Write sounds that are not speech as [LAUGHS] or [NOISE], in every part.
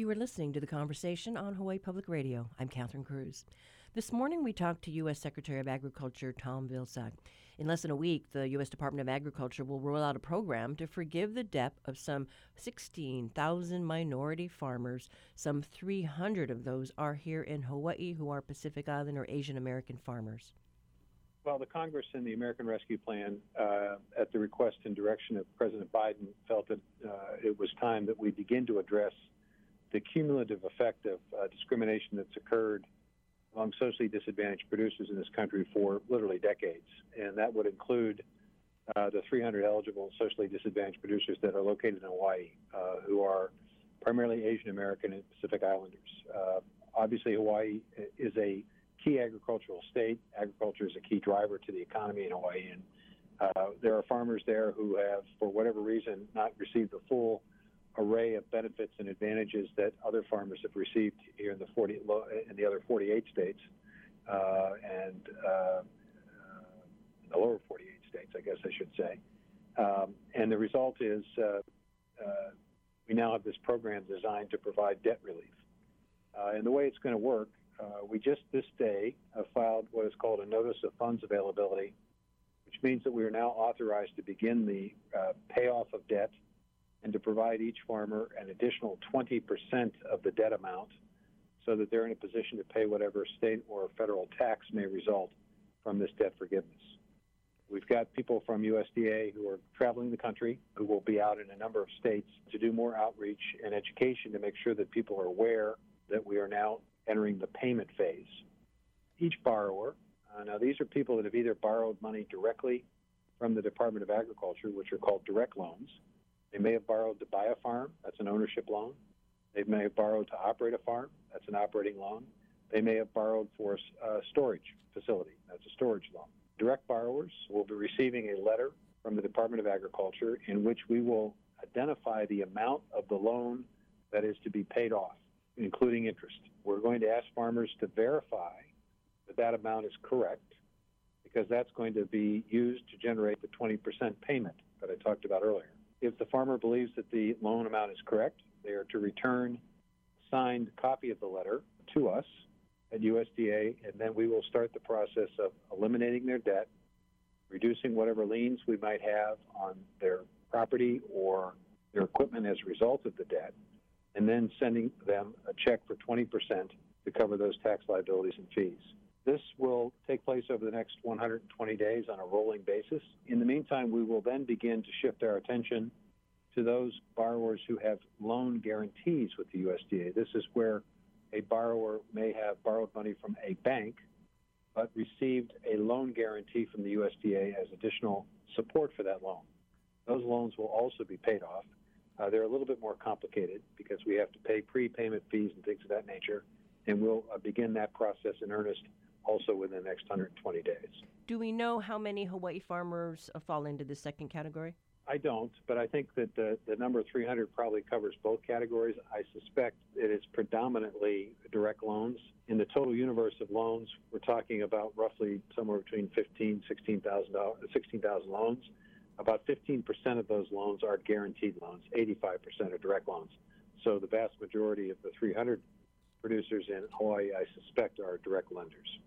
You are listening to the conversation on Hawaii Public Radio. I'm Catherine Cruz. This morning we talked to U.S. Secretary of Agriculture Tom Vilsack. In less than a week, the U.S. Department of Agriculture will roll out a program to forgive the debt of some 16,000 minority farmers. Some 300 of those are here in Hawaii who are Pacific Island or Asian American farmers. Well, the Congress and the American Rescue Plan, uh, at the request and direction of President Biden, felt that uh, it was time that we begin to address the cumulative effect of uh, discrimination that's occurred among socially disadvantaged producers in this country for literally decades. And that would include uh, the 300 eligible socially disadvantaged producers that are located in Hawaii, uh, who are primarily Asian American and Pacific Islanders. Uh, obviously, Hawaii is a key agricultural state. Agriculture is a key driver to the economy in Hawaii. And uh, there are farmers there who have, for whatever reason, not received the full array of benefits and advantages that other farmers have received here in the 40 in the other 48 states uh, and uh, the lower 48 states, I guess I should say. Um, and the result is uh, uh, we now have this program designed to provide debt relief. Uh, and the way it's going to work, we just this day filed what is called a notice of funds availability, which means that we are now authorized to begin the payoff of debt and to provide each farmer an additional 20% of the debt amount so that they're in a position to pay whatever state or federal tax may result from this debt forgiveness. We've got people from USDA who are traveling the country, who will be out in a number of states to do more outreach and education to make sure that people are aware that we are now entering the payment phase. Each borrower, uh, now these are people that have either borrowed money directly from the Department of Agriculture, which are called direct loans, they may have borrowed to buy a farm, that's an ownership loan. They may have borrowed to operate a farm, that's an operating loan. They may have borrowed for a uh, storage facility, that's a storage loan. Direct borrowers will be receiving a letter from the Department of Agriculture in which we will identify the amount of the loan that is to be paid off, including interest. We're going to ask farmers to verify that that amount is correct because that's going to be used to generate the 20% payment that I talked about earlier. If the farmer believes that the loan amount is correct, they are to return signed copy of the letter to us at USDA, and then we will start the process of eliminating their debt, reducing whatever liens we might have on their property or their equipment as a result of the debt, and then sending them a check for 20% to cover those tax liabilities and fees. This will take place over the next 120 days on a rolling basis. In the meantime, we will then begin to shift our attention to those borrowers who have loan guarantees with the USDA. This is where a borrower may have borrowed money from a bank but received a loan guarantee from the USDA as additional support for that loan. Those loans will also be paid off. Uh, they're a little bit more complicated because we have to pay prepayment fees and things of that nature, and we'll uh, begin that process in earnest also within the next 120 days. Do we know how many Hawaii farmers uh, fall into the second category? I don't, but I think that the, the number 300 probably covers both categories. I suspect it is predominantly direct loans. In the total universe of loans, we're talking about roughly somewhere between 15, 16,000 16,000 loans. About 15% of those loans are guaranteed loans. 85% are direct loans. So the vast majority of the 300 producers in Hawaii, I suspect, are direct lenders.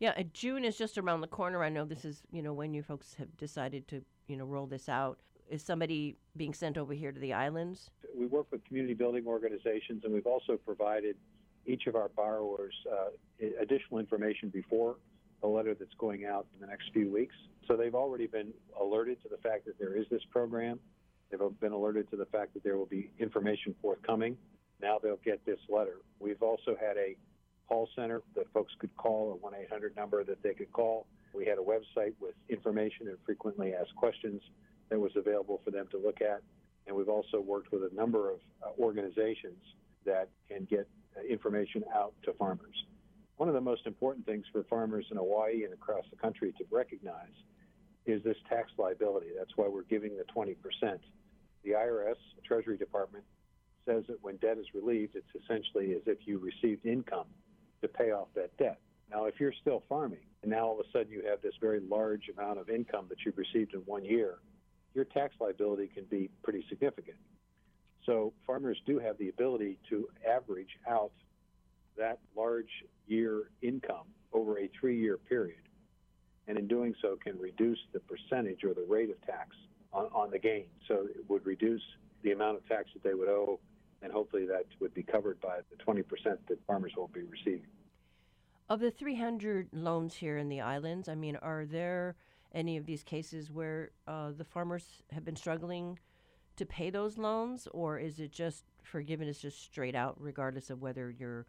Yeah, June is just around the corner. I know this is, you know, when you folks have decided to, you know, roll this out. Is somebody being sent over here to the islands? We work with community building organizations, and we've also provided each of our borrowers uh, additional information before the letter that's going out in the next few weeks. So they've already been alerted to the fact that there is this program. They've been alerted to the fact that there will be information forthcoming. Now they'll get this letter. We've also had a call center that folks could call, a 1 800 number that they could call. We had a website with information and frequently asked questions that was available for them to look at. And we've also worked with a number of uh, organizations that can get uh, information out to farmers. One of the most important things for farmers in Hawaii and across the country to recognize is this tax liability. That's why we're giving the 20%. The IRS, Treasury Department, says that when debt is relieved, it's essentially as if you received income to pay off that debt. Now, if you're still farming and now all of a sudden you have this very large amount of income that you've received in one year, your tax liability can be pretty significant. So farmers do have the ability to average out that large year income over a three year period. And in doing so, can reduce the percentage or the rate of tax on, on the gain. So it would reduce the amount of tax that they would owe, and hopefully that would be covered by the 20% that farmers will be receiving. Of the 300 loans here in the islands, I mean, are there any of these cases where uh, the farmers have been struggling to pay those loans, or is it just forgiveness just straight out, regardless of whether you're,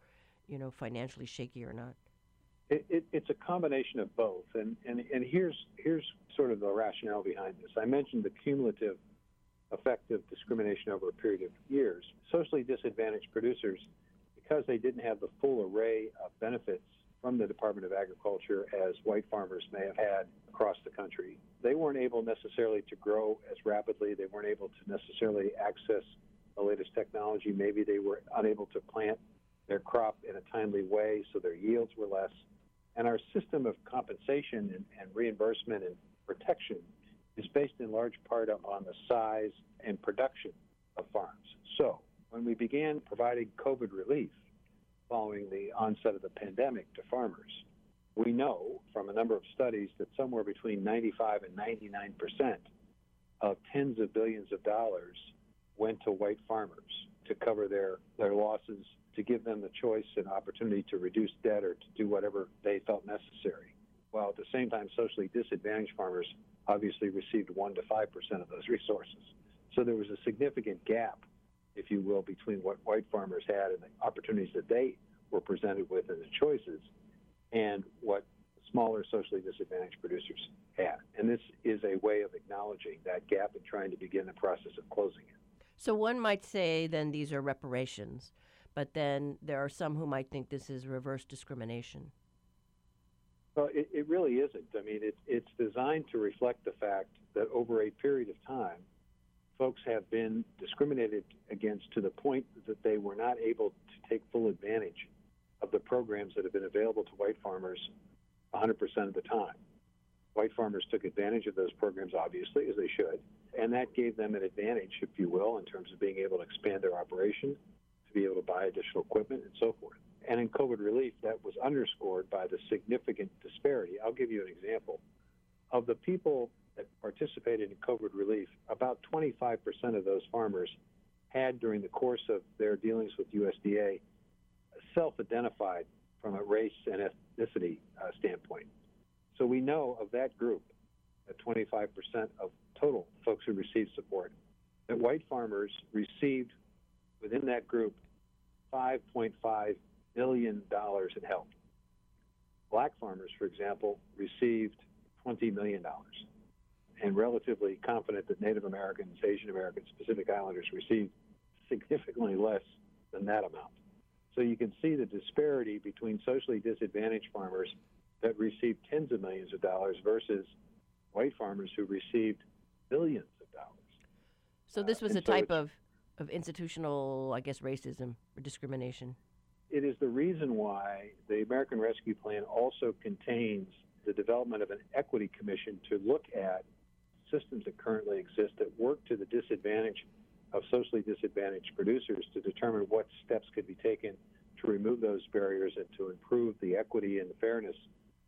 you know, financially shaky or not? It, it, it's a combination of both, and, and and here's here's sort of the rationale behind this. I mentioned the cumulative effect of discrimination over a period of years. Socially disadvantaged producers, because they didn't have the full array of benefits from the Department of Agriculture as white farmers may have had across the country. They weren't able necessarily to grow as rapidly. They weren't able to necessarily access the latest technology. Maybe they were unable to plant their crop in a timely way, so their yields were less. And our system of compensation and, and reimbursement and protection is based in large part on the size and production of farms. So when we began providing COVID relief following the onset of the pandemic to farmers, we know from a number of studies that somewhere between 95 and 99 percent of tens of billions of dollars went to white farmers to cover their, their losses, to give them the choice and opportunity to reduce debt or to do whatever they felt necessary. While at the same time, socially disadvantaged farmers obviously received 1 to 5 percent of those [LAUGHS] resources. So there was a significant gap, if you will, between what white farmers had and the opportunities that they were presented with and the choices and what smaller socially disadvantaged producers had. And this is a way of acknowledging that gap and trying to begin the process of closing it. So one might say then these are reparations, but then there are some who might think this is reverse discrimination. Well, it, it really isn't. I mean, it, it's designed to reflect the fact that over a period of time, folks have been discriminated against to the point that they were not able to take full advantage of the programs that have been available to white farmers 100% of the time. White farmers took advantage of those programs, obviously, as they should, and that gave them an advantage, if you will, in terms of being able to expand their operation, to be able to buy additional equipment, and so forth. And in COVID relief, that was underscored by the significant disparity. I'll give you an example. Of the people that participated in COVID relief, about 25% of those farmers had, during the course of their dealings with USDA, self identified from a race and ethnicity uh, standpoint. So we know of that group, at 25% of total folks who received support, that white farmers received within that group 5.5 billion dollars in help. Black farmers, for example, received 20 million dollars, and relatively confident that Native Americans, Asian Americans, Pacific Islanders received significantly less than that amount. So you can see the disparity between socially disadvantaged farmers that received tens of millions of dollars versus white farmers who received billions of dollars. So this was uh, a type of, of institutional, I guess, racism or discrimination. It is the reason why the American Rescue Plan also contains the development of an equity commission to look at systems that currently exist that work to the disadvantage of socially disadvantaged producers to determine what steps could be taken to remove those barriers and to improve the equity and the fairness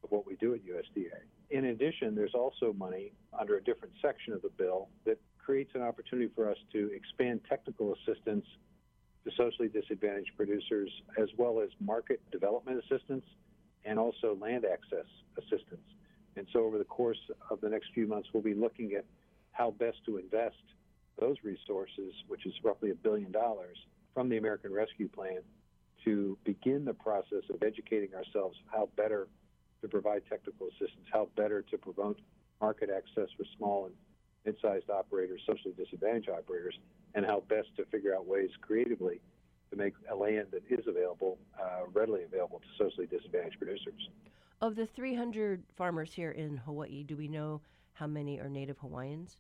of what we do at USDA. In addition, there's also money under a different section of the bill that creates an opportunity for us to expand technical assistance to socially disadvantaged producers, as well as market development assistance and also land access assistance. And so, over the course of the next few months, we'll be looking at how best to invest those resources, which is roughly a billion dollars, from the American Rescue Plan to begin the process of educating ourselves how better to provide technical assistance, how better to promote market access for small and mid-sized operators, socially disadvantaged operators, and how best to figure out ways creatively to make a land that is available uh, readily available to socially disadvantaged producers. Of the 300 farmers here in Hawaii, do we know how many are Native Hawaiians?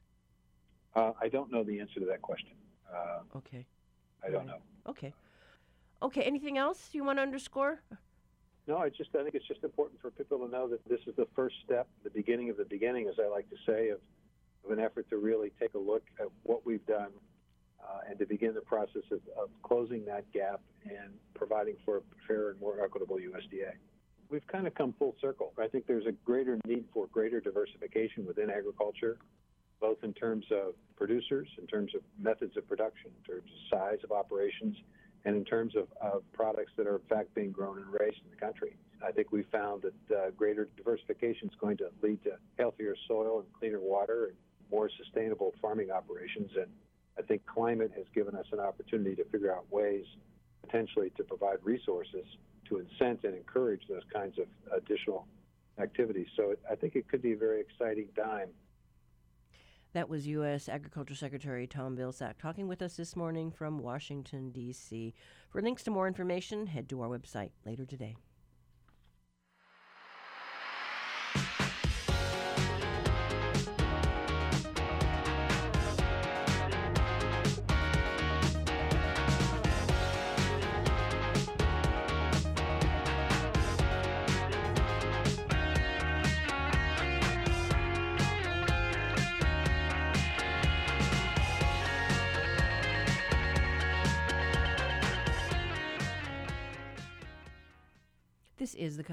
Uh, I don't know the answer to that question. Uh, okay. I don't know. Okay. Okay. Anything else you want to underscore? No, I just I think it's just important for people to know that this is the first step, the beginning of the beginning, as I like to say, of, of an effort to really take a look at what we've done uh, and to begin the process of, of, closing that gap and providing for a fairer and more equitable USDA. We've kind of come full circle. I think there's a greater need for greater diversification within agriculture, both in terms of producers, in terms of methods of production, in terms of size of operations, and in terms of, of products that are in fact being grown and raised in the country. I think we found that uh, greater diversification is going to lead to healthier soil and cleaner water and more sustainable farming operations. And I think climate has given us an opportunity to figure out ways potentially to provide resources to incent and encourage those kinds of additional activities. So it, I think it could be a very exciting time. That was U.S. Agriculture Secretary Tom Vilsack talking with us this morning from Washington, D.C. For links to more information, head to our website later today.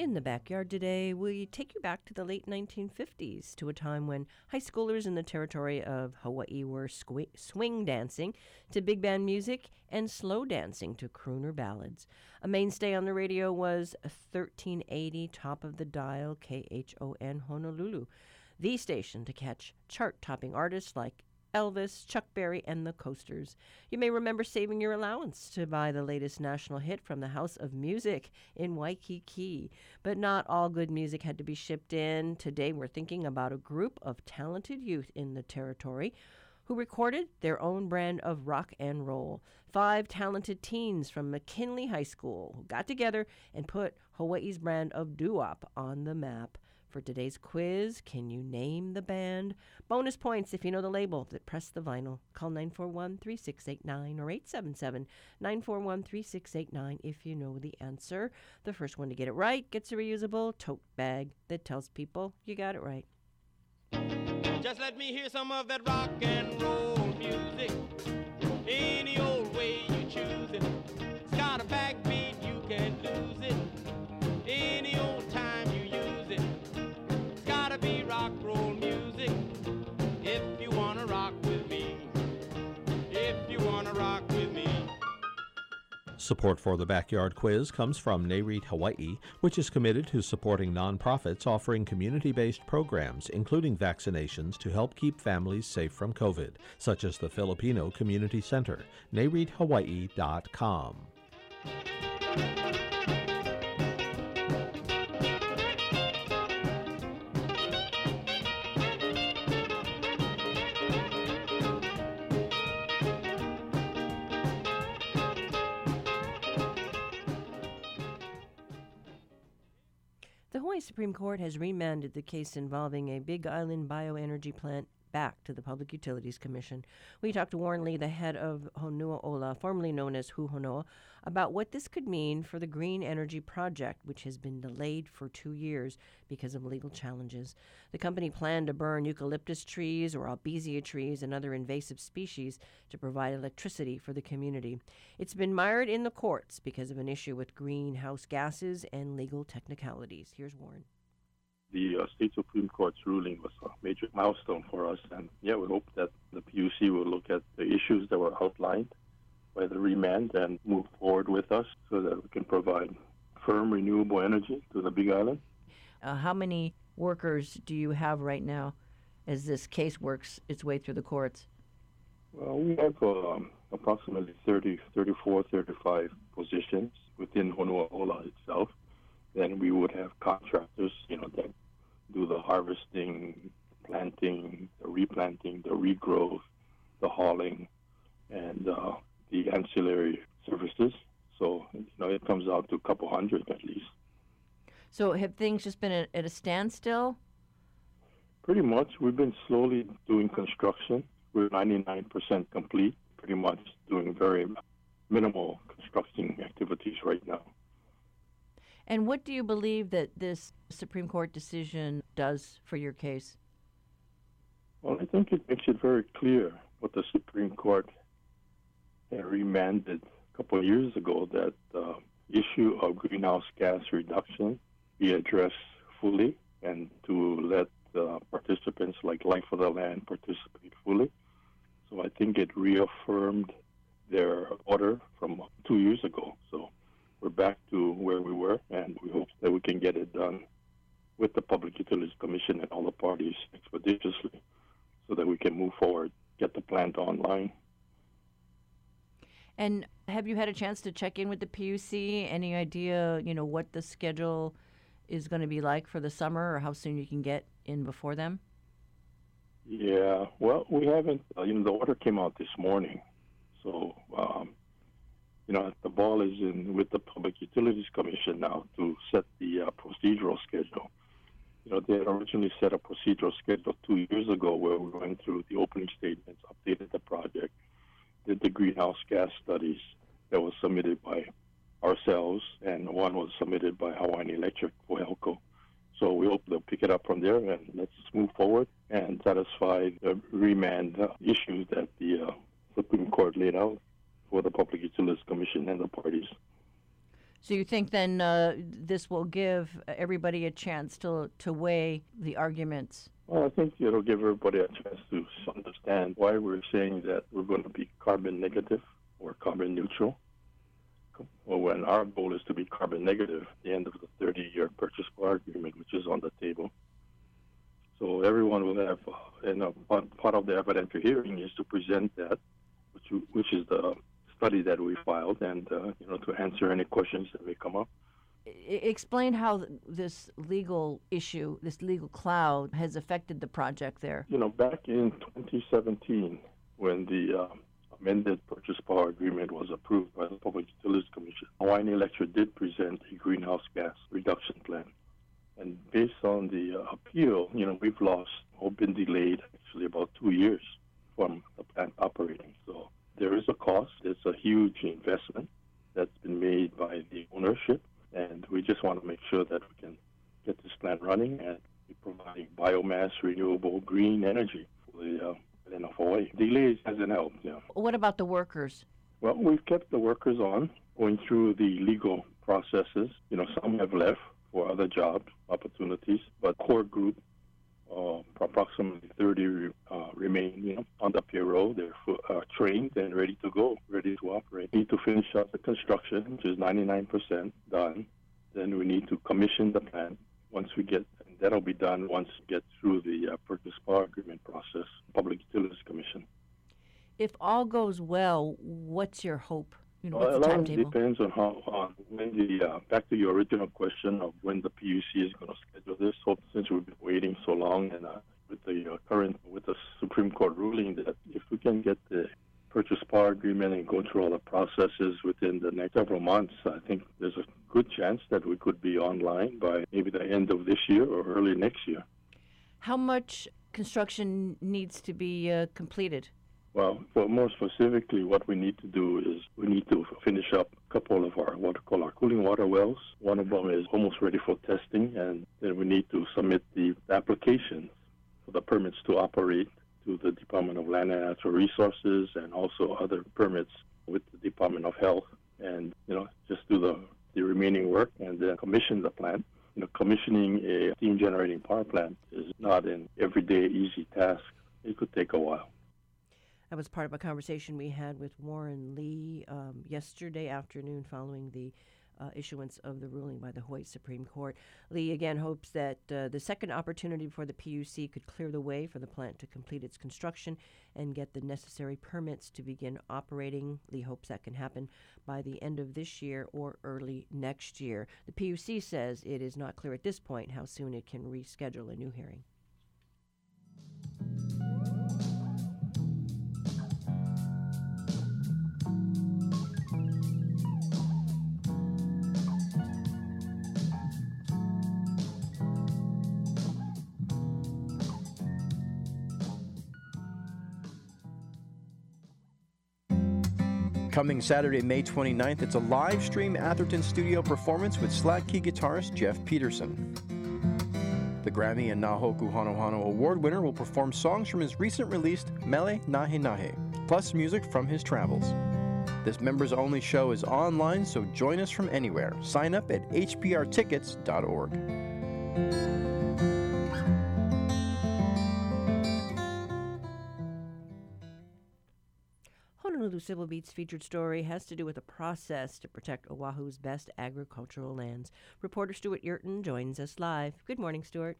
In the backyard today, we take you back to the late 1950s to a time when high schoolers in the territory of Hawaii were squ- swing dancing to big band music and slow dancing to crooner ballads. A mainstay on the radio was 1380 Top of the Dial KHON Honolulu, the station to catch chart topping artists like Elvis, Chuck Berry, and the Coasters. You may remember saving your allowance to buy the latest national hit from the House of Music in Waikiki. But not all good music had to be shipped in. Today we're thinking about a group of talented youth in the territory who recorded their own brand of rock and roll. Five talented teens from McKinley High School who got together and put Hawaii's brand of doo-wop on the map. For today's quiz, can you name the band? Bonus points if you know the label that pressed the vinyl. Call 941 3689 or 877 941 3689 if you know the answer. The first one to get it right gets a reusable tote bag that tells people you got it right. Just let me hear some of that rock and roll music. Any old rock roll music. If you wanna rock with me. If you wanna rock with me. Support for the Backyard Quiz comes from NAREIT Hawaii, which is committed to supporting nonprofits offering community based programs, including vaccinations to help keep families safe from COVID, such as the Filipino Community Center. NAREITHawaii.com. Supreme Court has remanded the case involving a Big Island bioenergy plant back to the Public Utilities Commission. We talked to Warren Lee, the head of Honua Ola, formerly known as Hu Honua, about what this could mean for the green energy project, which has been delayed for two years because of legal challenges. The company planned to burn eucalyptus trees or albizia trees and other invasive species to provide electricity for the community. It's been mired in the courts because of an issue with greenhouse gases and legal technicalities. Here's Warren the uh, state Supreme Court's ruling was a major milestone for us. And yeah, we hope that the PUC will look at the issues that were outlined by the remand and move forward with us so that we can provide firm renewable energy to the Big Island. Uh, how many workers do you have right now as this case works its way through the courts? Well, we have um, approximately 30, 34, 35 positions within Honua Ola itself. Then we would have contractors, you know, that do the harvesting, planting, the replanting, the regrowth, the hauling, and uh, the ancillary services. So you know it comes out to a couple hundred at least. So have things just been at, at a standstill? Pretty much, we've been slowly doing construction. We're 99% complete. Pretty much doing very minimal construction activities right now. And what do you believe that this Supreme Court decision does for your case? Think it makes it very clear what the Supreme Court remanded a couple of years ago that the issue of greenhouse gas reduction be addressed fully and to let uh, participants like Life of the Land participate fully. So I think it reaffirmed their order from two years ago. So we're back to where we were, and we hope that we can get it done with the Public Utilities Commission and all the parties expeditiously so that we can move forward, get the plant online. And have you had a chance to check in with the PUC? Any idea, you know, what the schedule is going to be like for the summer or how soon you can get in before them? Yeah, well, we haven't, uh, you know, the order came out this morning. So, um, you know, the ball is in with the Public Utilities Commission now to set the uh, procedural schedule. You know, they had originally set a procedural schedule two years ago where we went through the opening statements, updated the project, did the greenhouse gas studies that was submitted by ourselves, and one was submitted by Hawaiian Electric for HELCO. So we hope they'll pick it up from there and let's move forward and satisfy the remand uh, issues that the uh, Supreme Court laid out for the Public Utilities Commission and the parties. So you think then uh, this will give everybody a chance to to weigh the arguments? Well, I think it'll give everybody a chance to understand why we're saying that we're going to be carbon negative or carbon neutral. Well, when our goal is to be carbon negative at the end of the 30-year purchase power agreement, which is on the table. So everyone will have, uh, you know, part of the evidentiary hearing is to present that, which which is the study that we filed, and uh, you know, to answer any questions that may come up. Explain how this legal issue, this legal cloud, has affected the project there. You know, back in 2017, when the uh, amended purchase power agreement was approved by the Public Utilities Commission, Hawaiian Electric did present a greenhouse gas reduction plan. And based on the uh, appeal, you know, we've lost or been delayed actually about two years from the plant operating. So there is a cost. It's a huge investment that's been made by the ownership, and we just want to make sure that we can get this plant running and be providing biomass, renewable, green energy for the uh, in Hawaii. Delays hasn't helped. Yeah. What about the workers? Well, we've kept the workers on, going through the legal processes. You know, some have left for other job opportunities, but core group, uh, approximately 30 uh, remain, you know, on the payroll. They're uh, trained and ready to go, ready to operate. We need to finish up the construction, which is 99% done. Then we need to commission the plant. Once we get that'll be done once we get through the uh, purchase power agreement process, Public Utilities Commission. If all goes well, what's your hope? You know, what's well, the a lot timetable? depends on how on when the uh, back to your original question of when the PUC is going to schedule this. So since we've been waiting so long, and uh, with the uh, current with the Supreme Court ruling that if we can get the purchase power agreement and go through all the processes within the next several months, I think there's a good chance that we could be online by maybe the end of this year or early next year. How much construction needs to be uh, completed? Well, more specifically, what we need to do is we need to finish up a couple of our what we call our cooling water wells. One of them is almost ready for testing, and then we need to submit the application for the permits to operate to the Department of Land and Natural Resources and also other permits with the Department of Health and, you know, just do the, the remaining work and then commission the plant. You know, commissioning a steam generating power plant is not an everyday easy task. It could take a while. That was part of a conversation we had with Warren Lee um, yesterday afternoon following the uh, issuance of the ruling by the Hawaii Supreme Court. Lee again hopes that uh, the second opportunity for the PUC could clear the way for the plant to complete its construction and get the necessary permits to begin operating. Lee hopes that can happen by the end of this year or early next year. The PUC says it is not clear at this point how soon it can reschedule a new hearing. Coming Saturday, May 29th, it's a live stream Atherton studio performance with Slack Key guitarist Jeff Peterson. The Grammy and Na Hoku Hanohano Award winner will perform songs from his recent released Mele Nahe Nahe, plus music from his travels. This members only show is online, so join us from anywhere. Sign up at hprtickets.org. Civil Beat's featured story has to do with a process to protect Oahu's best agricultural lands. Reporter Stewart Yerton joins us live. Good morning, Stewart.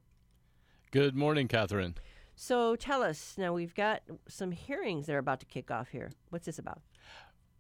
Good morning, Catherine. So tell us now, we've got some hearings that are about to kick off here. What's this about?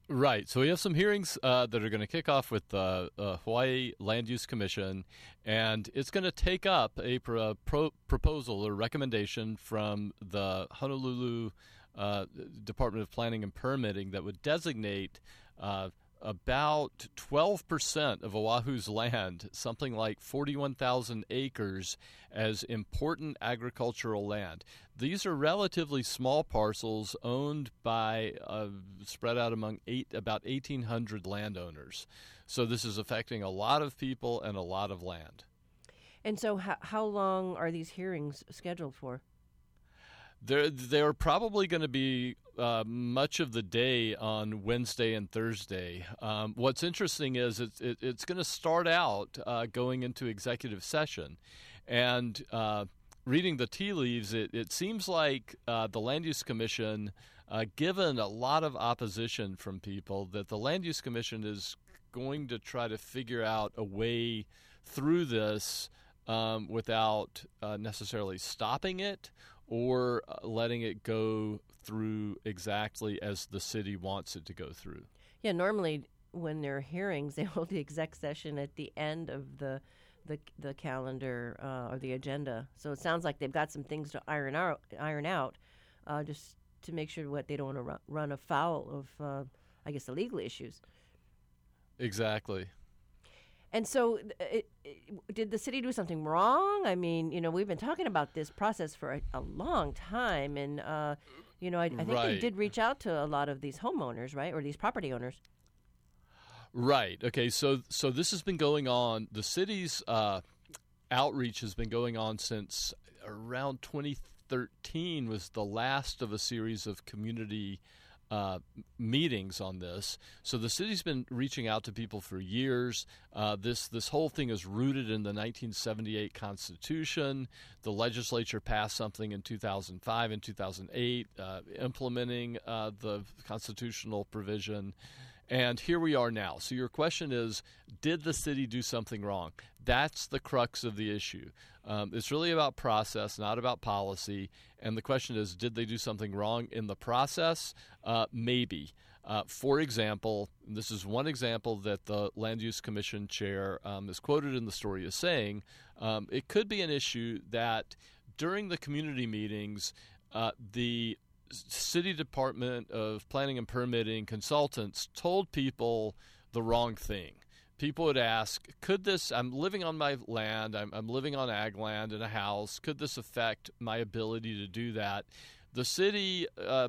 Right. So we have some hearings uh, that are going to kick off with the uh, Hawaii Land Use Commission, and it's going to take up a pro- pro- proposal or recommendation from the Honolulu uh, Department of Planning and Permitting that would designate uh, about 12% of Oahu's land, something like 41,000 acres, as important agricultural land. These are relatively small parcels owned by, uh, spread out among eight, about 1,800 landowners. So this is affecting a lot of people and a lot of land. And so, how, how long are these hearings scheduled for? They're, they're probably going to be uh, much of the day on Wednesday and Thursday. Um, what's interesting is it's, it, it's going to start out uh, going into executive session. And uh, reading the tea leaves, it, it seems like uh, the Land Use Commission, uh, given a lot of opposition from people, that the Land Use Commission is going to try to figure out a way through this um, without uh, necessarily stopping it or uh, letting it go through exactly as the city wants it to go through. Yeah, normally when there are hearings, [LAUGHS] they hold the exec session at the end of the the, the calendar uh, or the agenda. So it sounds like they've got some things to iron out, iron out, uh, just to make sure what they don't want to run, run afoul of, uh, I guess, the legal issues. Exactly. And so, it, it, did the city do something wrong? I mean, you know, we've been talking about this process for a, a long time, and uh, you know, I, I think Right. they did reach out to a lot of these homeowners, right, or these property owners. Right. Okay. So so this has been going on. The city's uh, outreach has been going on since around 2013 was the last of a series of community uh, meetings on this. So the city's been reaching out to people for years. Uh, this this whole thing is rooted in the 1978 Constitution. The legislature passed something in 2005 and 2008 uh, implementing uh, the constitutional provision. And here we are now. So your question is, did the city do something wrong? That's the crux of the issue. Um, it's really about process, not about policy. And the question is, did they do something wrong in the process? Uh, maybe. Uh, for example, this is one example that the Land Use Commission chair um, is quoted in the story as saying um, it could be an issue that during the community meetings, uh, the city department of planning and permitting consultants told people the wrong thing. People would ask could this i'm living on my land i'm, I'm living on ag land in a house could this affect my ability to do that? The city uh,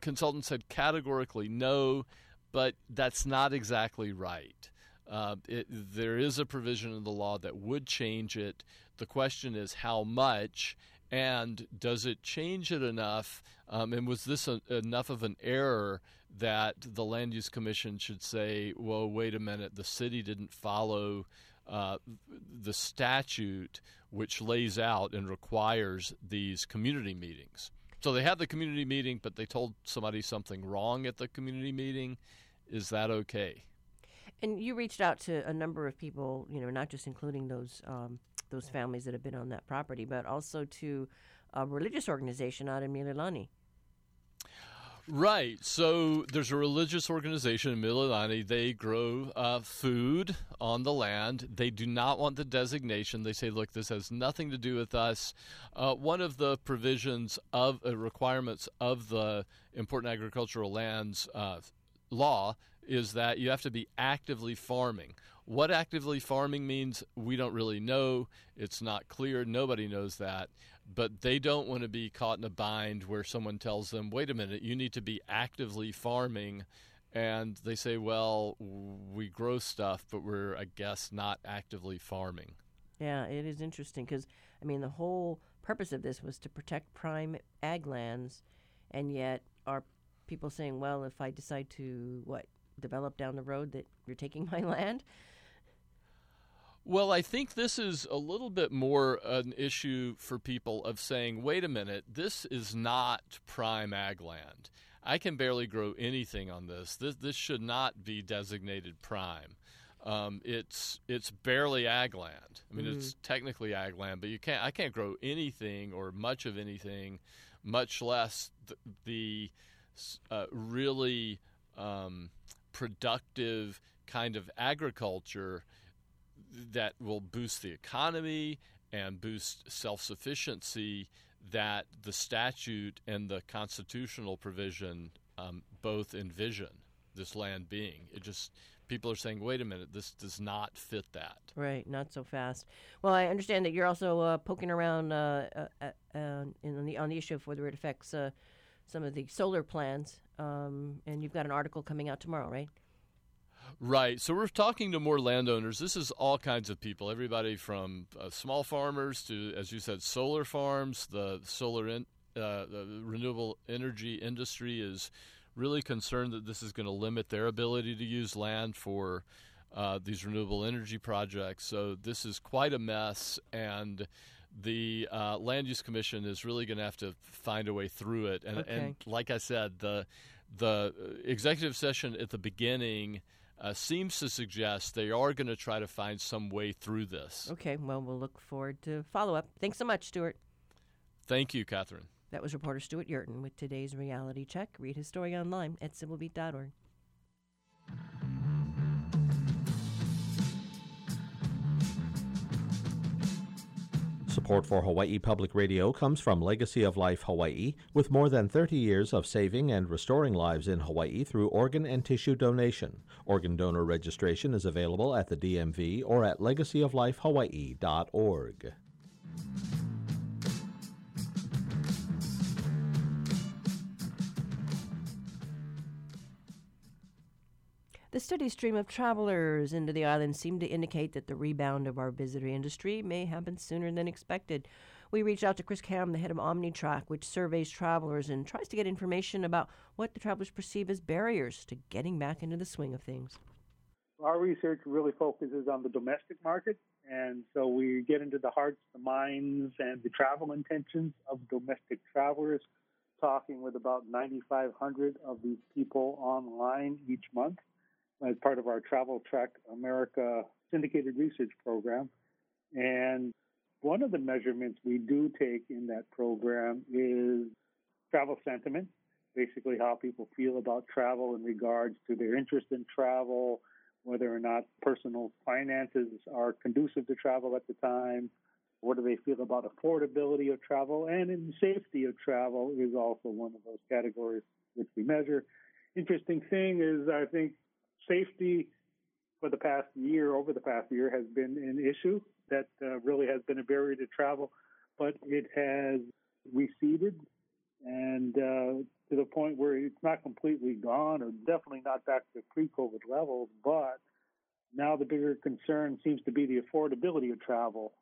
consultant said categorically no but that's not exactly right. Uh, it, there is a provision in the law that would change it. The question is how much and does it change it enough? Um, and was this a, enough of an error that the Land Use Commission should say, "Whoa, wait a minute, the city didn't follow uh, the statute which lays out and requires these community meetings"? So they had the community meeting, but they told somebody something wrong at the community meeting. Is that okay? And you reached out to a number of people, you know, not just including those um, those families that have been on that property, but also to a religious organization out in Mililani. Right. So there's a religious organization in Mililani. They grow uh, food on the land. They do not want the designation. They say, look, this has nothing to do with us. Uh, one of the provisions of uh, requirements of the Important Agricultural Lands uh, law is that you have to be actively farming. What actively farming means, we don't really know. It's not clear. Nobody knows that. But they don't want to be caught in a bind where someone tells them, wait a minute, you need to be actively farming and they say, well, we grow stuff, but we're, I guess, not actively farming. Yeah, it is interesting because, I mean, the whole purpose of this was to protect prime ag lands, and yet are people saying, well, if I decide to, what, develop down the road, that you're taking [LAUGHS] my land? Well, I think this is a little bit more an issue for people of saying, wait a minute, this is not prime ag land. I can barely grow anything on this. This this should not be designated prime. Um, it's it's barely ag land. I mean, mm-hmm. it's technically ag land, but you can't. I can't grow anything or much of anything, much less the, the uh, really um, productive kind of agriculture that will boost the economy and boost self sufficiency that the statute and the constitutional provision um, both envision this land being. It just people are saying, wait a minute, this does not fit that. Right, not so fast. Well, I understand that you're also uh, poking around uh, uh, uh in the, on the issue of whether it affects uh, some of the solar plans, um, and you've got an article coming out tomorrow, right? Right. So we're talking to more landowners. This is all kinds of people, everybody from uh, small farmers to, as you said, solar farms. The solar in, uh, the renewable energy industry is really concerned that this is going to limit their ability to use land for uh, these renewable energy projects. So this is quite a mess, and the uh, land use commission is really going to have to find a way through it. And, okay. and like I said, the the executive session at the beginning uh, seems to suggest they are going to try to find some way through this. Okay, well, we'll look forward to follow up. Thanks so much, Stewart. Thank you, Catherine. That was reporter Stewart Yerton with today's reality check. Read his story online at civilbeat.org. Support for Hawaii Public Radio comes from Legacy of Life Hawaii, with more than 30 years of saving and restoring lives in Hawaii through organ and tissue donation. Organ donor registration is available at the DMV or at legacyoflifehawaii.org. The steady stream of travelers into the island seemed to indicate that the rebound of our visitor industry may happen sooner than expected. We reached out to Chris Kam, the head of Omnitrak, which surveys travelers and tries to get information about what the travelers perceive as barriers to getting back into the swing of things. Our research really focuses on the domestic market, and so we get into the hearts, the minds, and the travel intentions of domestic travelers, talking with about 9,500 of these people online each month as part of our TravelTrak America syndicated research program. And one of the measurements we do take in that program is travel sentiment, basically how people feel about travel in regards to their interest in travel, whether or not personal finances are conducive to travel at the time, what do they feel about affordability of travel, and in safety of travel is also one of those categories which we measure. Interesting thing is, I think safety for the past year, over the past year, has been an issue that uh, really has been a barrier to travel, but it has receded and uh, to the point where it's not completely gone or definitely not back to pre-COVID levels, but now the bigger concern seems to be the affordability of travel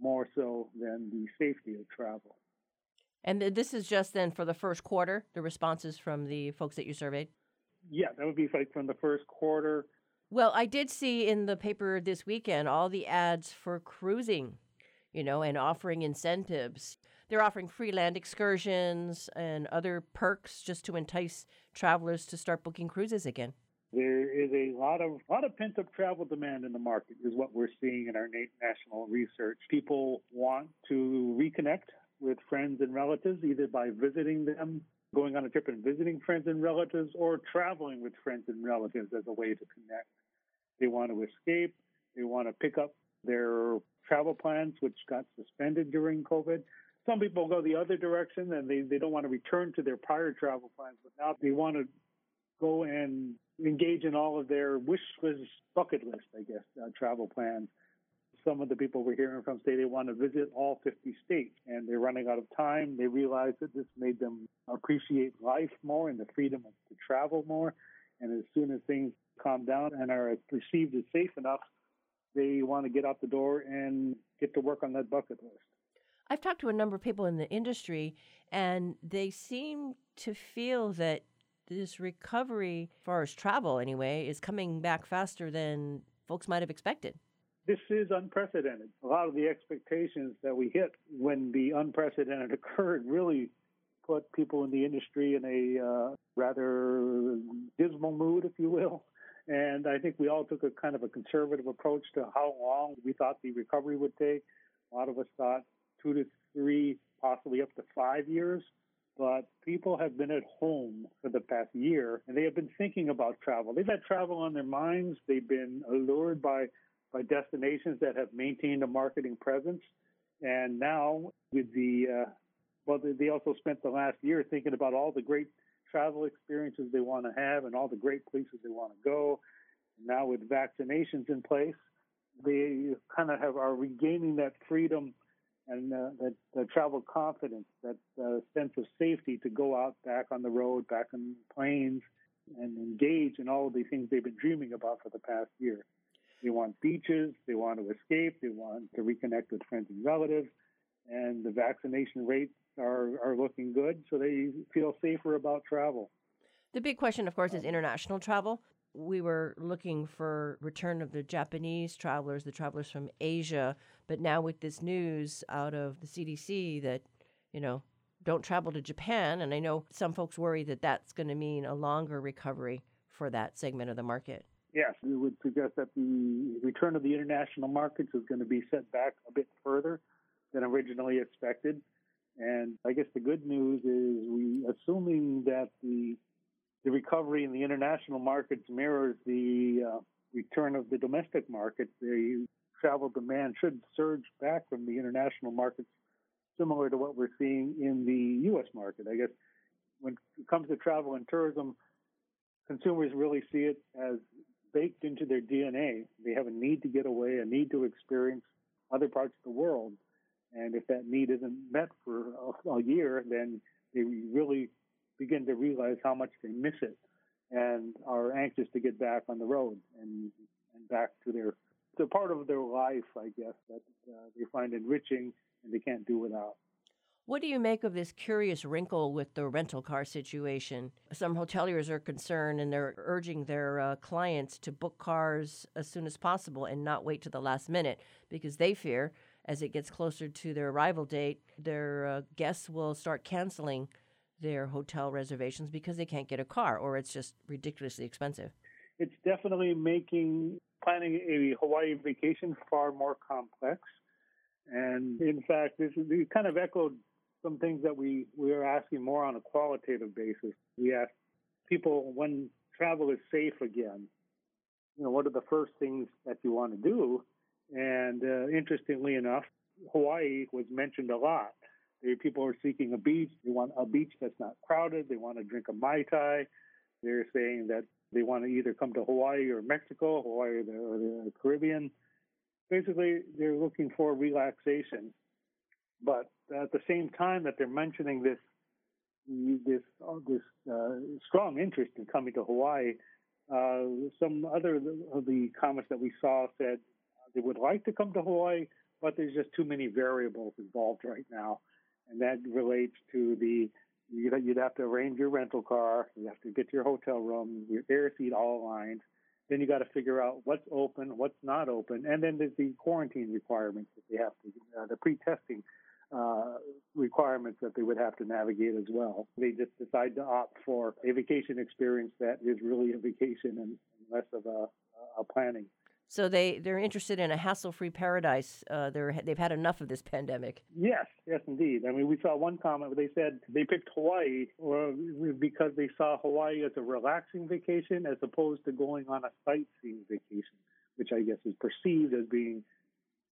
more so than the safety of travel. And this is just then for the first quarter, the responses from the folks that you surveyed? Yeah, that would be like from the first quarter. Well, I did see in the paper this weekend all the ads for cruising, you know, and offering incentives. They're offering free land excursions and other perks just to entice travelers to start booking cruises again. There is a lot of lot of pent up travel demand in the market, is what we're seeing in our national research. People want to reconnect with friends and relatives, either by visiting them going on a trip and visiting friends and relatives or traveling with friends and relatives as a way to connect. They want to escape. They want to pick up their travel plans, which got suspended during COVID. Some people go the other direction and they, they don't want to return to their prior travel plans, but now they want to go and engage in all of their wish list, bucket list, I guess, uh, travel plans some of the people we're hearing from say they want to visit all 50 states and they're running out of time. They realize that this made them appreciate life more and the freedom to travel more. And as soon as things calm down and are perceived as safe enough, they want to get out the door and get to work on that bucket list. I've talked to a number of people in the industry, and they seem to feel that this recovery, as far as travel anyway, is coming back faster than folks might have expected. This is unprecedented. A lot of the expectations that we hit when the unprecedented occurred really put people in the industry in a uh, rather dismal mood, if you will. And I think we all took a kind of a conservative approach to how long we thought the recovery would take. A lot of us thought two to three, possibly up to five years. But people have been at home for the past year and they have been thinking about travel. They've had travel on their minds. They've been allured by, by destinations that have maintained a marketing presence. And now with the, uh, well, they also spent the last year thinking about all the great travel experiences they want to have and all the great places they want to go. And Now with vaccinations in place, they kind of have are regaining that freedom and uh, that, that travel confidence, that uh, sense of safety to go out back on the road, back on planes, and engage in all of the things they've been dreaming about for the past year. They want beaches, they want to escape, they want to reconnect with friends and relatives, and the vaccination rates are, are looking good, so they feel safer about travel. The big question, of course, is um, international travel. We were looking for return of the Japanese travelers, the travelers from Asia, but now with this news out of the CDC that, you know, don't travel to Japan, and I know some folks worry that that's going to mean a longer recovery for that segment of the market. Yes, we would suggest that the return of the international markets is going to be set back a bit further than originally expected. And I guess the good news is we, assuming that the the recovery in the international markets mirrors the uh, return of the domestic market, the travel demand should surge back from the international markets, similar to what we're seeing in the U.S. market. I guess when it comes to travel and tourism, consumers really see it as baked into their DNA. They have a need to get away, a need to experience other parts of the world. And if that need isn't met for a, a year, then they really begin to realize how much they miss it and are anxious to get back on the road and, and back to their to part of their life, I guess, that uh, they find enriching and they can't do without. What do you make of this curious wrinkle with the rental car situation? Some hoteliers are concerned and they're urging their uh, clients to book cars as soon as possible and not wait to the last minute because they fear as it gets closer to their arrival date, their uh, guests will start canceling their hotel reservations because they can't get a car or it's just ridiculously expensive. It's definitely making planning a Hawaii vacation far more complex. And in fact, this is, kind of echoed some things that we, we are asking more on a qualitative basis. We ask people when travel is safe again, you know, what are the first things that you want to do? And uh, interestingly enough, Hawaii was mentioned a lot. People are seeking a beach. They want a beach that's not crowded. They want to drink a Mai Tai. They're saying that they want to either come to Hawaii or Mexico, Hawaii or the, or the Caribbean. Basically, they're looking for relaxation. But at the same time that they're mentioning this this uh, this uh, strong interest in coming to Hawaii, uh, some other of the comments that we saw said they would like to come to Hawaii, but there's just too many variables involved right now and that relates to the you'd have to arrange your rental car, you have to get to your hotel room, your air seat all aligned. Then you got to figure out what's open, what's not open, and then there's the quarantine requirements that they have to, uh, the pre-testing uh, requirements that they would have to navigate as well. They just decide to opt for a vacation experience that is really a vacation and less of a, a planning. So they they're interested in a hassle-free paradise. Uh, they're they've had enough of this pandemic. Yes, yes, indeed. I mean, we saw one comment where they said they picked Hawaii or because they saw Hawaii as a relaxing vacation as opposed to going on a sightseeing vacation, which I guess is perceived as being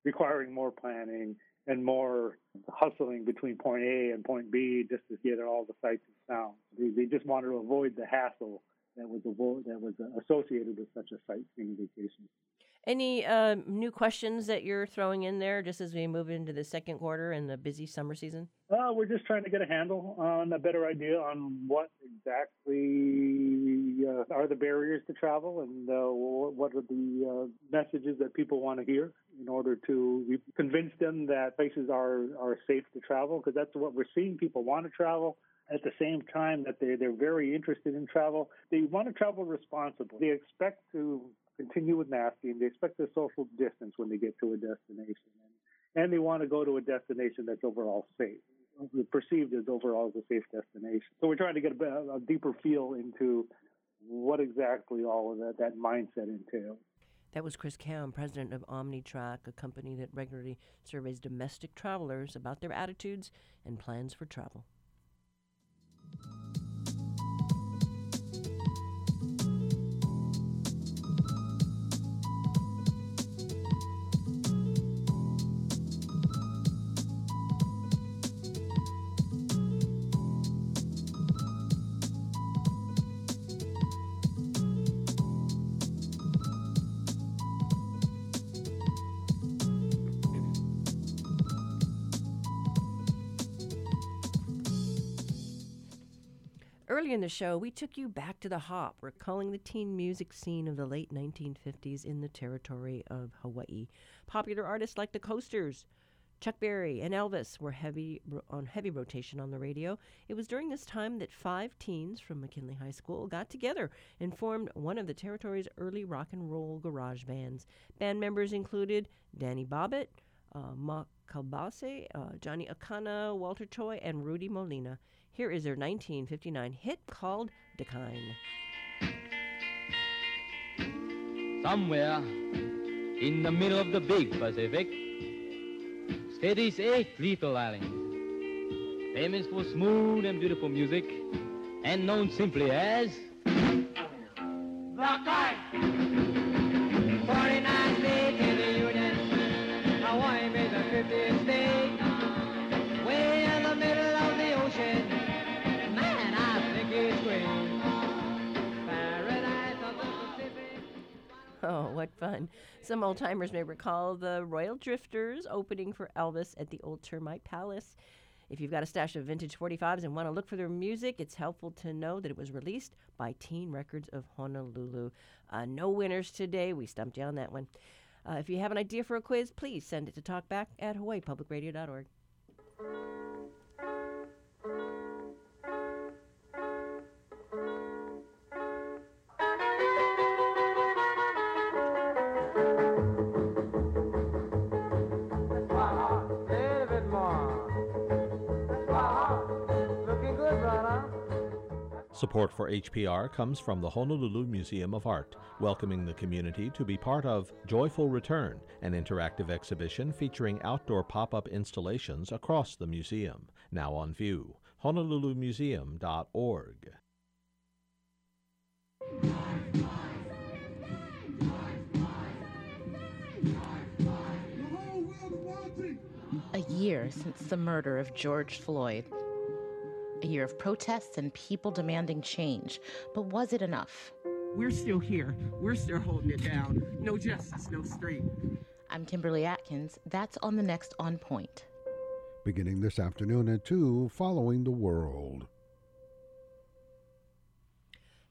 requiring more planning and more hustling between point A and point B just to get all the sights and sounds. They, they just wanted to avoid the hassle that was avo- that was associated with such a sightseeing vacation. Any uh, new questions that you're throwing in there just as we move into the second quarter and the busy summer season? Uh, we're just trying to get a handle on a better idea on what exactly uh, are the barriers to travel, and uh, what are the uh, messages that people want to hear in order to convince them that places are are safe to travel? Because that's what we're seeing. People want to travel. At the same time that they they're very interested in travel, they want to travel responsibly. They expect to continue with masking. They expect the social distance when they get to a destination, and, and they want to go to a destination that's overall safe perceived as overall as a safe destination. So we're trying to get a, a deeper feel into what exactly all of that, that mindset entails. That was Chris Kam, president of Omnitrak, a company that regularly surveys domestic travelers about their attitudes and plans for travel. Earlier in the show, we took you back to the Hop, recalling the teen music scene of the late 1950s in the territory of Hawaii. Popular artists like the Coasters, Chuck Berry, and Elvis were heavy on heavy rotation on the radio. It was during this time that five teens from McKinley High School got together and formed one of the territory's early rock and roll garage bands. Band members included Danny Bobbitt, uh, Kalbase, uh, Johnny Akana, Walter Choi, and Rudy Molina. Here is their 1959 hit called Dakine. Somewhere in the middle of the big Pacific, steadies a little island, famous for smooth and beautiful music, and known simply as Dakine. Oh, what fun. Some old timers may recall the Royal Drifters opening for Elvis at the old Termite Palace. If you've got a stash of vintage 45s and want to look for their music, it's helpful to know that it was released by Teen Records of Honolulu. Uh, no winners today. We stumped you on that one. Uh, if you have an idea for a quiz, please send it to talkback at hawaiipublicradio.org. Support for HPR comes from the Honolulu Museum of Art, welcoming the community to be part of Joyful Return, an interactive exhibition featuring outdoor pop up installations across the museum. Now on view. HonoluluMuseum.org. A year since the murder of George Floyd a year of protests and people demanding change. But was it enough? We're still here. We're still holding it down. No justice, no street. I'm Kimberly Atkins. That's on the next On Point. Beginning this afternoon at 2, following the world.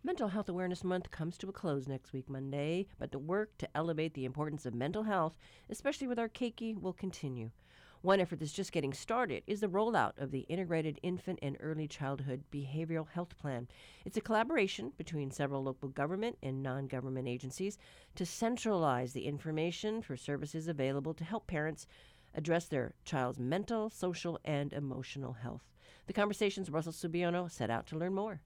Mental Health Awareness Month comes to a close next week, Monday, but the work to elevate the importance of mental health, especially with our keiki, will continue. One effort that's just getting started is the rollout of the Integrated Infant and Early Childhood Behavioral Health Plan. It's a collaboration between several local government and non government agencies to centralize the information for services available to help parents address their child's mental, social, and emotional health. The conversations Russell Subiono set out to learn more.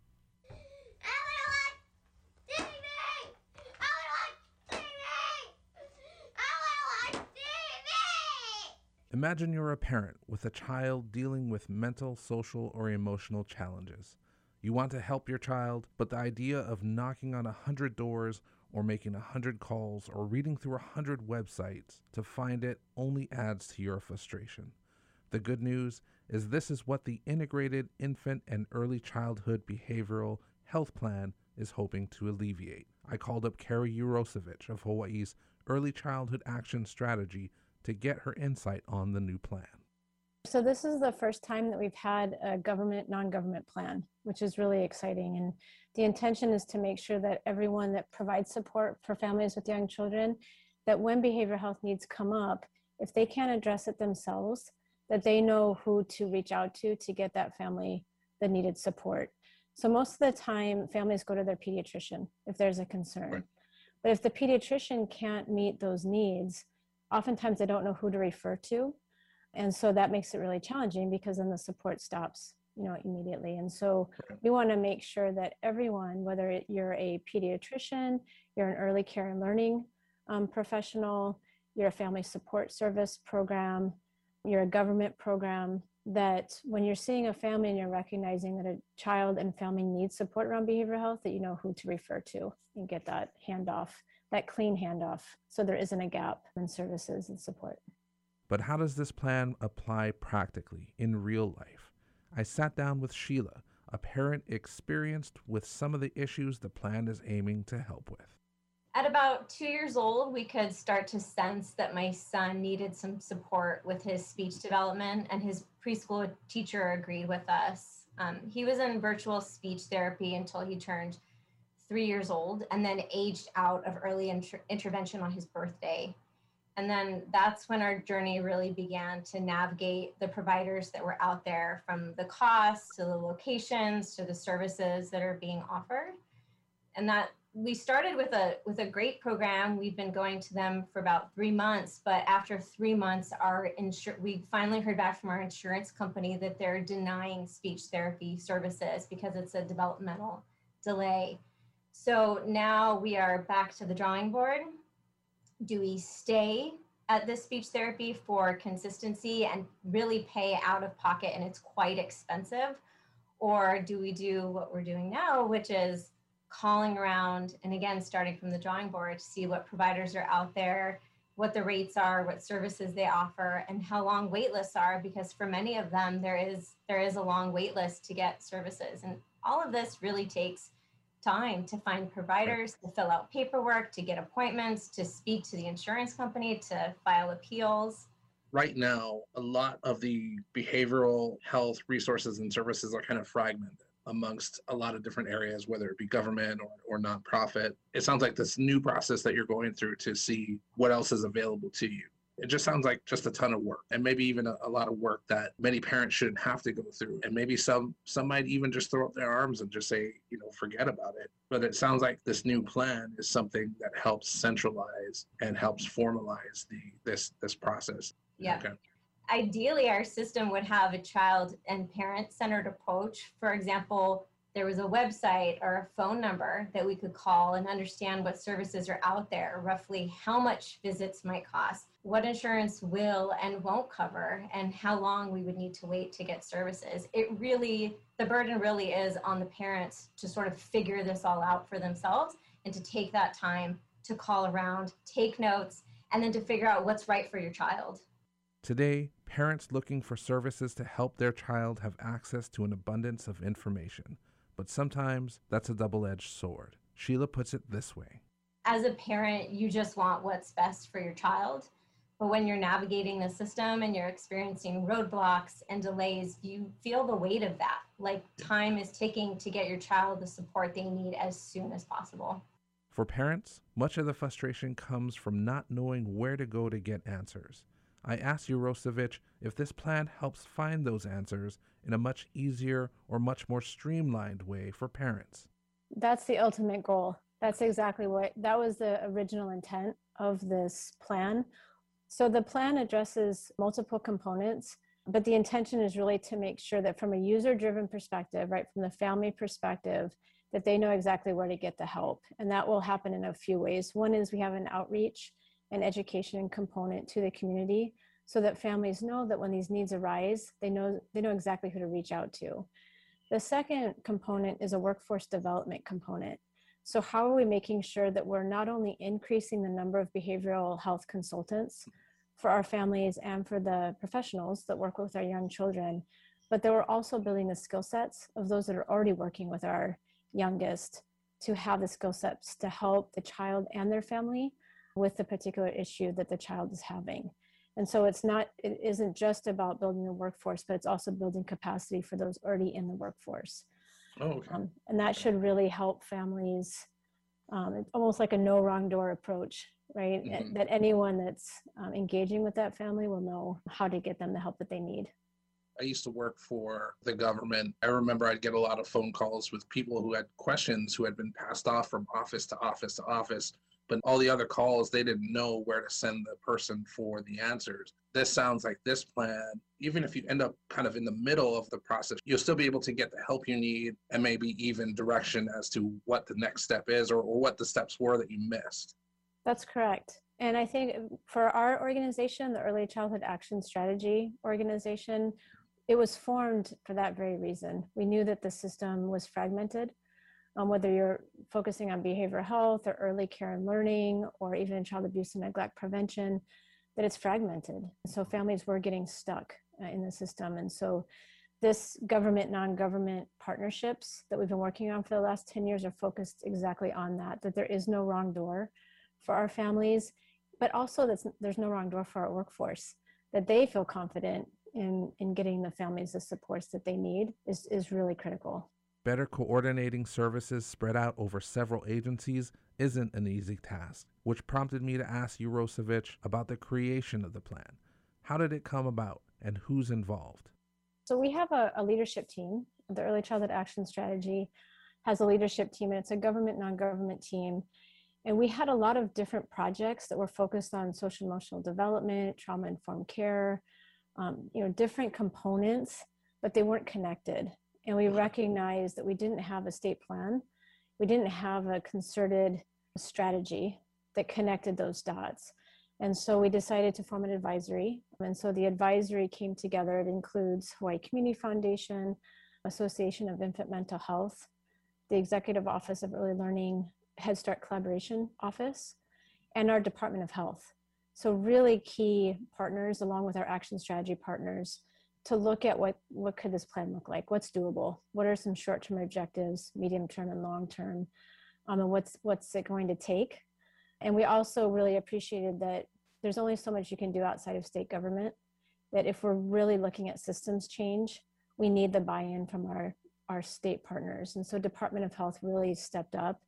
Imagine you're a parent with a child dealing with mental, social, or emotional challenges. You want to help your child, but the idea of knocking on a hundred doors or making a hundred calls or reading through a hundred websites to find it only adds to your frustration. The good news is this is what the Integrated Infant and Early Childhood Behavioral Health Plan is hoping to alleviate. I called up Carrie Urosevich of Hawaii's Early Childhood Action Strategy to get her insight on the new plan. So, this is the first time that we've had a government non government plan, which is really exciting. And the intention is to make sure that everyone that provides support for families with young children, that when behavioral health needs come up, if they can't address it themselves, that they know who to reach out to to get that family the needed support. So, most of the time, families go to their pediatrician if there's a concern. Right. But if the pediatrician can't meet those needs, oftentimes they don't know who to refer to. And so that makes it really challenging because then the support stops you know immediately. And so we want to make sure that everyone whether you're a pediatrician you're an early care and learning um, professional you're a family support service program you're a government program that when you're seeing a family and you're recognizing that a child and family needs support around behavioral health that you know who to refer to and get that handoff that clean handoff so there isn't a gap in services and support but how does this plan apply practically in real life? I sat down with Sheila, a parent experienced with some of the issues the plan is aiming to help with. At about two years old, we could start to sense that my son needed some support with his speech development, and his preschool teacher agreed with us. Um, he was in virtual speech therapy until he turned three years old and then aged out of early inter- intervention on his birthday. And then that's when our journey really began to navigate the providers that were out there from the costs to the locations to the services that are being offered. And that we started with a with a great program. We've been going to them for about three months, but after three months, our insur- we finally heard back from our insurance company that they're denying speech therapy services because it's a developmental delay. So now we are back to the drawing board do we stay at this speech therapy for consistency and really pay out of pocket and it's quite expensive? Or do we do what we're doing now, which is calling around and again, starting from the drawing board to see what providers are out there, what the rates are, what services they offer, and how long wait lists are, because for many of them, there is there is a long wait list to get services. And all of this really takes time to find providers, to fill out paperwork, to get appointments, to speak to the insurance company, to file appeals. Right now, a lot of the behavioral health resources and services are kind of fragmented amongst a lot of different areas, whether it be government or, or nonprofit. It sounds like this new process that you're going through to see what else is available to you it just sounds like just a ton of work and maybe even a, a, lot of work that many parents shouldn't have to go through. And maybe some some might even just throw up their arms and just say you know forget about it. But it sounds like this new plan is something that helps centralize and helps formalize the this this process. Yeah. Okay. ideally our system would have a child and parent centered approach. For example there was a website or a phone number that we could call and understand what services are out there, roughly how much visits might cost, what insurance will and won't cover, and how long we would need to wait to get services. It really, the burden really is on the parents to sort of figure this all out for themselves and to take that time to call around, take notes, and then to figure out what's right for your child. Today, parents looking for services to help their child have access to an abundance of information but sometimes that's a double edged sword. Sheila puts it this way As a parent, you just want what's best for your child. But when you're navigating the system and you're experiencing roadblocks and delays, you feel the weight of that. Like time is ticking to get your child the support they need as soon as possible. For parents, much of the frustration comes from not knowing where to go to get answers. I asked Urosevich if this plan helps find those answers in a much easier or much more streamlined way for parents. That's the ultimate goal. That's exactly what that was the original intent of this plan. So the plan addresses multiple components, but the intention is really to make sure that from a user driven perspective, right, from the family perspective, that they know exactly where to get the help. And that will happen in a few ways. One is we have an outreach and education component to the community so that families know that when these needs arise, they know, they know exactly who to reach out to. The second component is a workforce development component. So, how are we making sure that we're not only increasing the number of behavioral health consultants for our families and for the professionals that work with our young children, but that we're also building the skill sets of those that are already working with our youngest to have the skill sets to help the child and their family with the particular issue that the child is having. And so it's not, it isn't just about building the workforce, but it's also building capacity for those already in the workforce. Oh, okay. Um, and that should really help families. Um, it's almost like a no wrong door approach, right? Mhm. That anyone that's um, engaging with that family will know how to get them the help that they need. I used to work for the government. I remember I'd get a lot of phone calls with people who had questions who had been passed off from office to office to office, but all the other calls, they didn't know where to send the person for the answers. This sounds like this plan, even if you end up kind of in the middle of the process, you'll still be able to get the help you need and maybe even direction as to what the next step is or, or what the steps were that you missed. That's correct. And I think for our organization, the Early Childhood Action Strategy organization, it was formed for that very reason. We knew that the system was fragmented. Um, whether you're focusing on behavioral health or early care and learning, or even child abuse and neglect prevention, that it's fragmented. So families were getting stuck uh, in the system. And so this government non-government partnerships that we've been working on for the last 10 years are focused exactly on that, that there is no wrong door for our families, but also that there's no wrong door for our workforce, that they feel confident in, in getting the families the supports that they need is, is really critical. Better coordinating services spread out over several agencies isn't an easy task, which prompted me to ask Urosevich, about the creation of the plan. How did it come about and who's involved? So we have a, a leadership team. The Early Childhood Action Strategy has a leadership team, and it's a government non-government team. And we had a lot of different projects that were focused on social emotional development, trauma informed care, um, you know, different components, but they weren't connected. And we recognized that we didn't have a state plan. We didn't have a concerted strategy that connected those dots. And so we decided to form an advisory. And so the advisory came together. It includes Hawaii Community Foundation, Association of Infant Mental Health, the Executive Office of Early Learning, Head Start Collaboration Office, and our Department of Health. So really key partners along with our action strategy partners to look at what, what could this plan look like? What's doable? What are some short-term objectives, medium-term and long-term? Um, and what's, what's it going to take? And we also really appreciated that there's only so much you can do outside of state government, that if we're really looking at systems change, we need the buy-in from our, our state partners. And so Department of Health really stepped up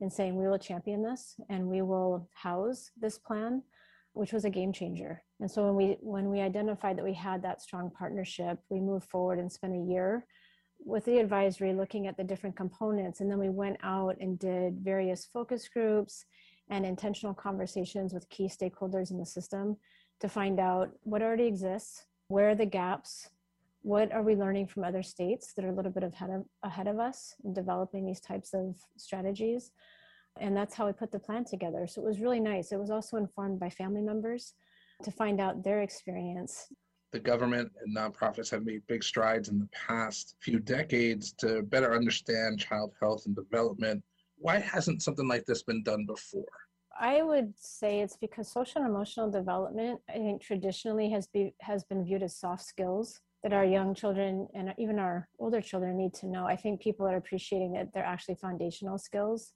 in saying we will champion this and we will house this plan which was a game changer. And so when we when we identified that we had that strong partnership, we moved forward and spent a year with the advisory looking at the different components and then we went out and did various focus groups and intentional conversations with key stakeholders in the system to find out what already exists, where are the gaps, what are we learning from other states that are a little bit ahead of, ahead of us in developing these types of strategies and that's how we put the plan together. So it was really nice. It was also informed by family members to find out their experience. The government and nonprofits have made big strides in the past few decades to better understand child health and development. Why hasn't something like this been done before? I would say it's because social and emotional development, I think traditionally has be has been viewed as soft skills that our young children and even our older children need to know. I think people are appreciating that they're actually foundational skills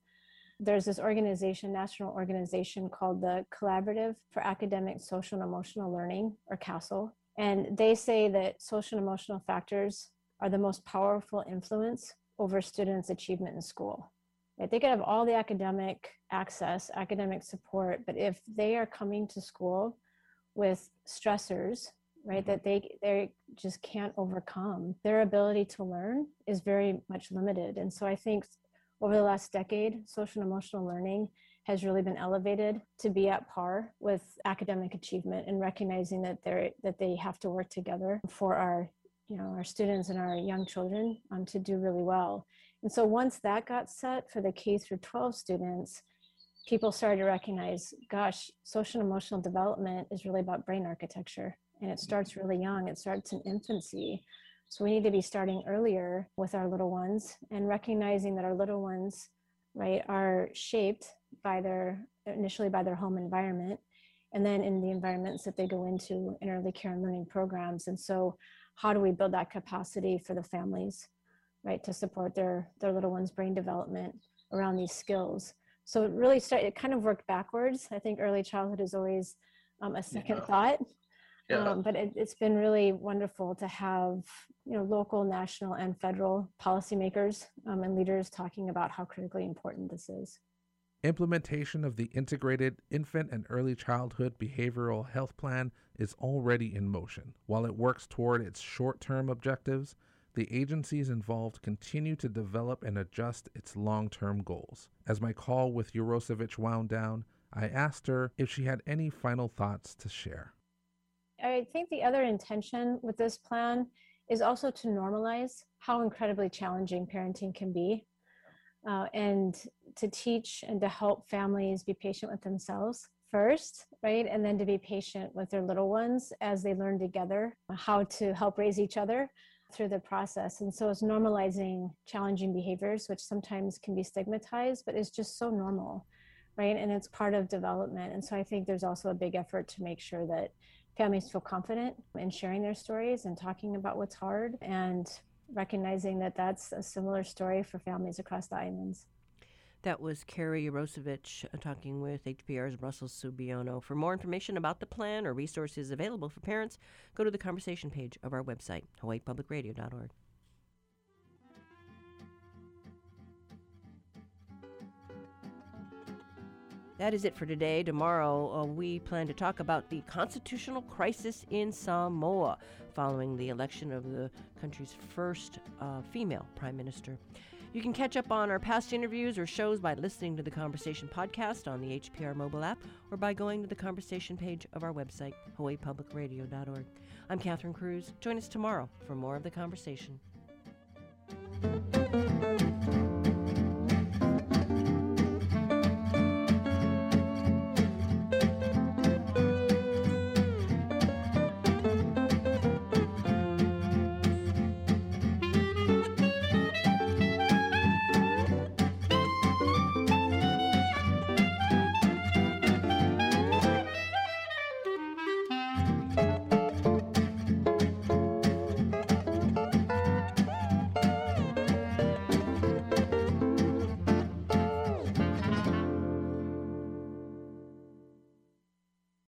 there's this organization, national organization called the Collaborative for Academic, Social, and Emotional Learning, or CASEL. And they say that social and emotional factors are the most powerful influence over students' achievement in school. Right? They could have all the academic access, academic support, but if they are coming to school with stressors, right, that they they just can't overcome, their ability to learn is very much limited. And so I think over the last decade, social and emotional learning has really been elevated to be at par with academic achievement and recognizing that they're that they have to work together for our you know our students and our young children um, to do really well. And so once that got set for the k through 12 students people started to recognize gosh social and emotional development is really about brain architecture. And it starts really young. It starts in infancy so we need to be starting earlier with our little ones and recognizing that our little ones, right, are shaped by their initially by their home environment and then in the environments that they go into in early care and learning programs. And so how do we build that capacity for the families, right, to support their their little ones' brain development around these skills? So it really started, it kind of worked backwards. I think early childhood is always um, a second yeah. thought Yeah. Um, but it, it's been really wonderful to have you know local, national, and federal policymakers um, and leaders talking about how critically important this is. Implementation of the Integrated Infant and Early Childhood Behavioral Health Plan is already in motion. While it works toward its short term objectives, the agencies involved continue to develop and adjust its long term goals. As my call with Urosevich wound down, I asked her if she had any final thoughts to share. I think the other intention with this plan is also to normalize how incredibly challenging parenting can be uh, and to teach and to help families be patient with themselves first, right? And then to be patient with their little ones as they learn together how to help raise each other through the process. And so it's normalizing challenging behaviors, which sometimes can be stigmatized, but it's just so normal, right? And it's part of development. And so I think there's also a big effort to make sure that families feel confident in sharing their stories and talking about what's hard and recognizing that that's a similar story for families across the islands. That was Carrie Urosevich uh, talking with HPR's Russell Subiono. For more information about the plan or resources available for parents, go to the conversation page of our website, hawaiipublicradio.org. That is it for today. Tomorrow, uh, we plan to talk about the constitutional crisis in Samoa following the election of the country's first uh, female prime minister. You can catch up on our past interviews or shows by listening to the Conversation podcast on the HPR mobile app or by going to the conversation page of our website, hawaiipublicradio.org. I'm Catherine Cruz. Join us tomorrow for more of the conversation.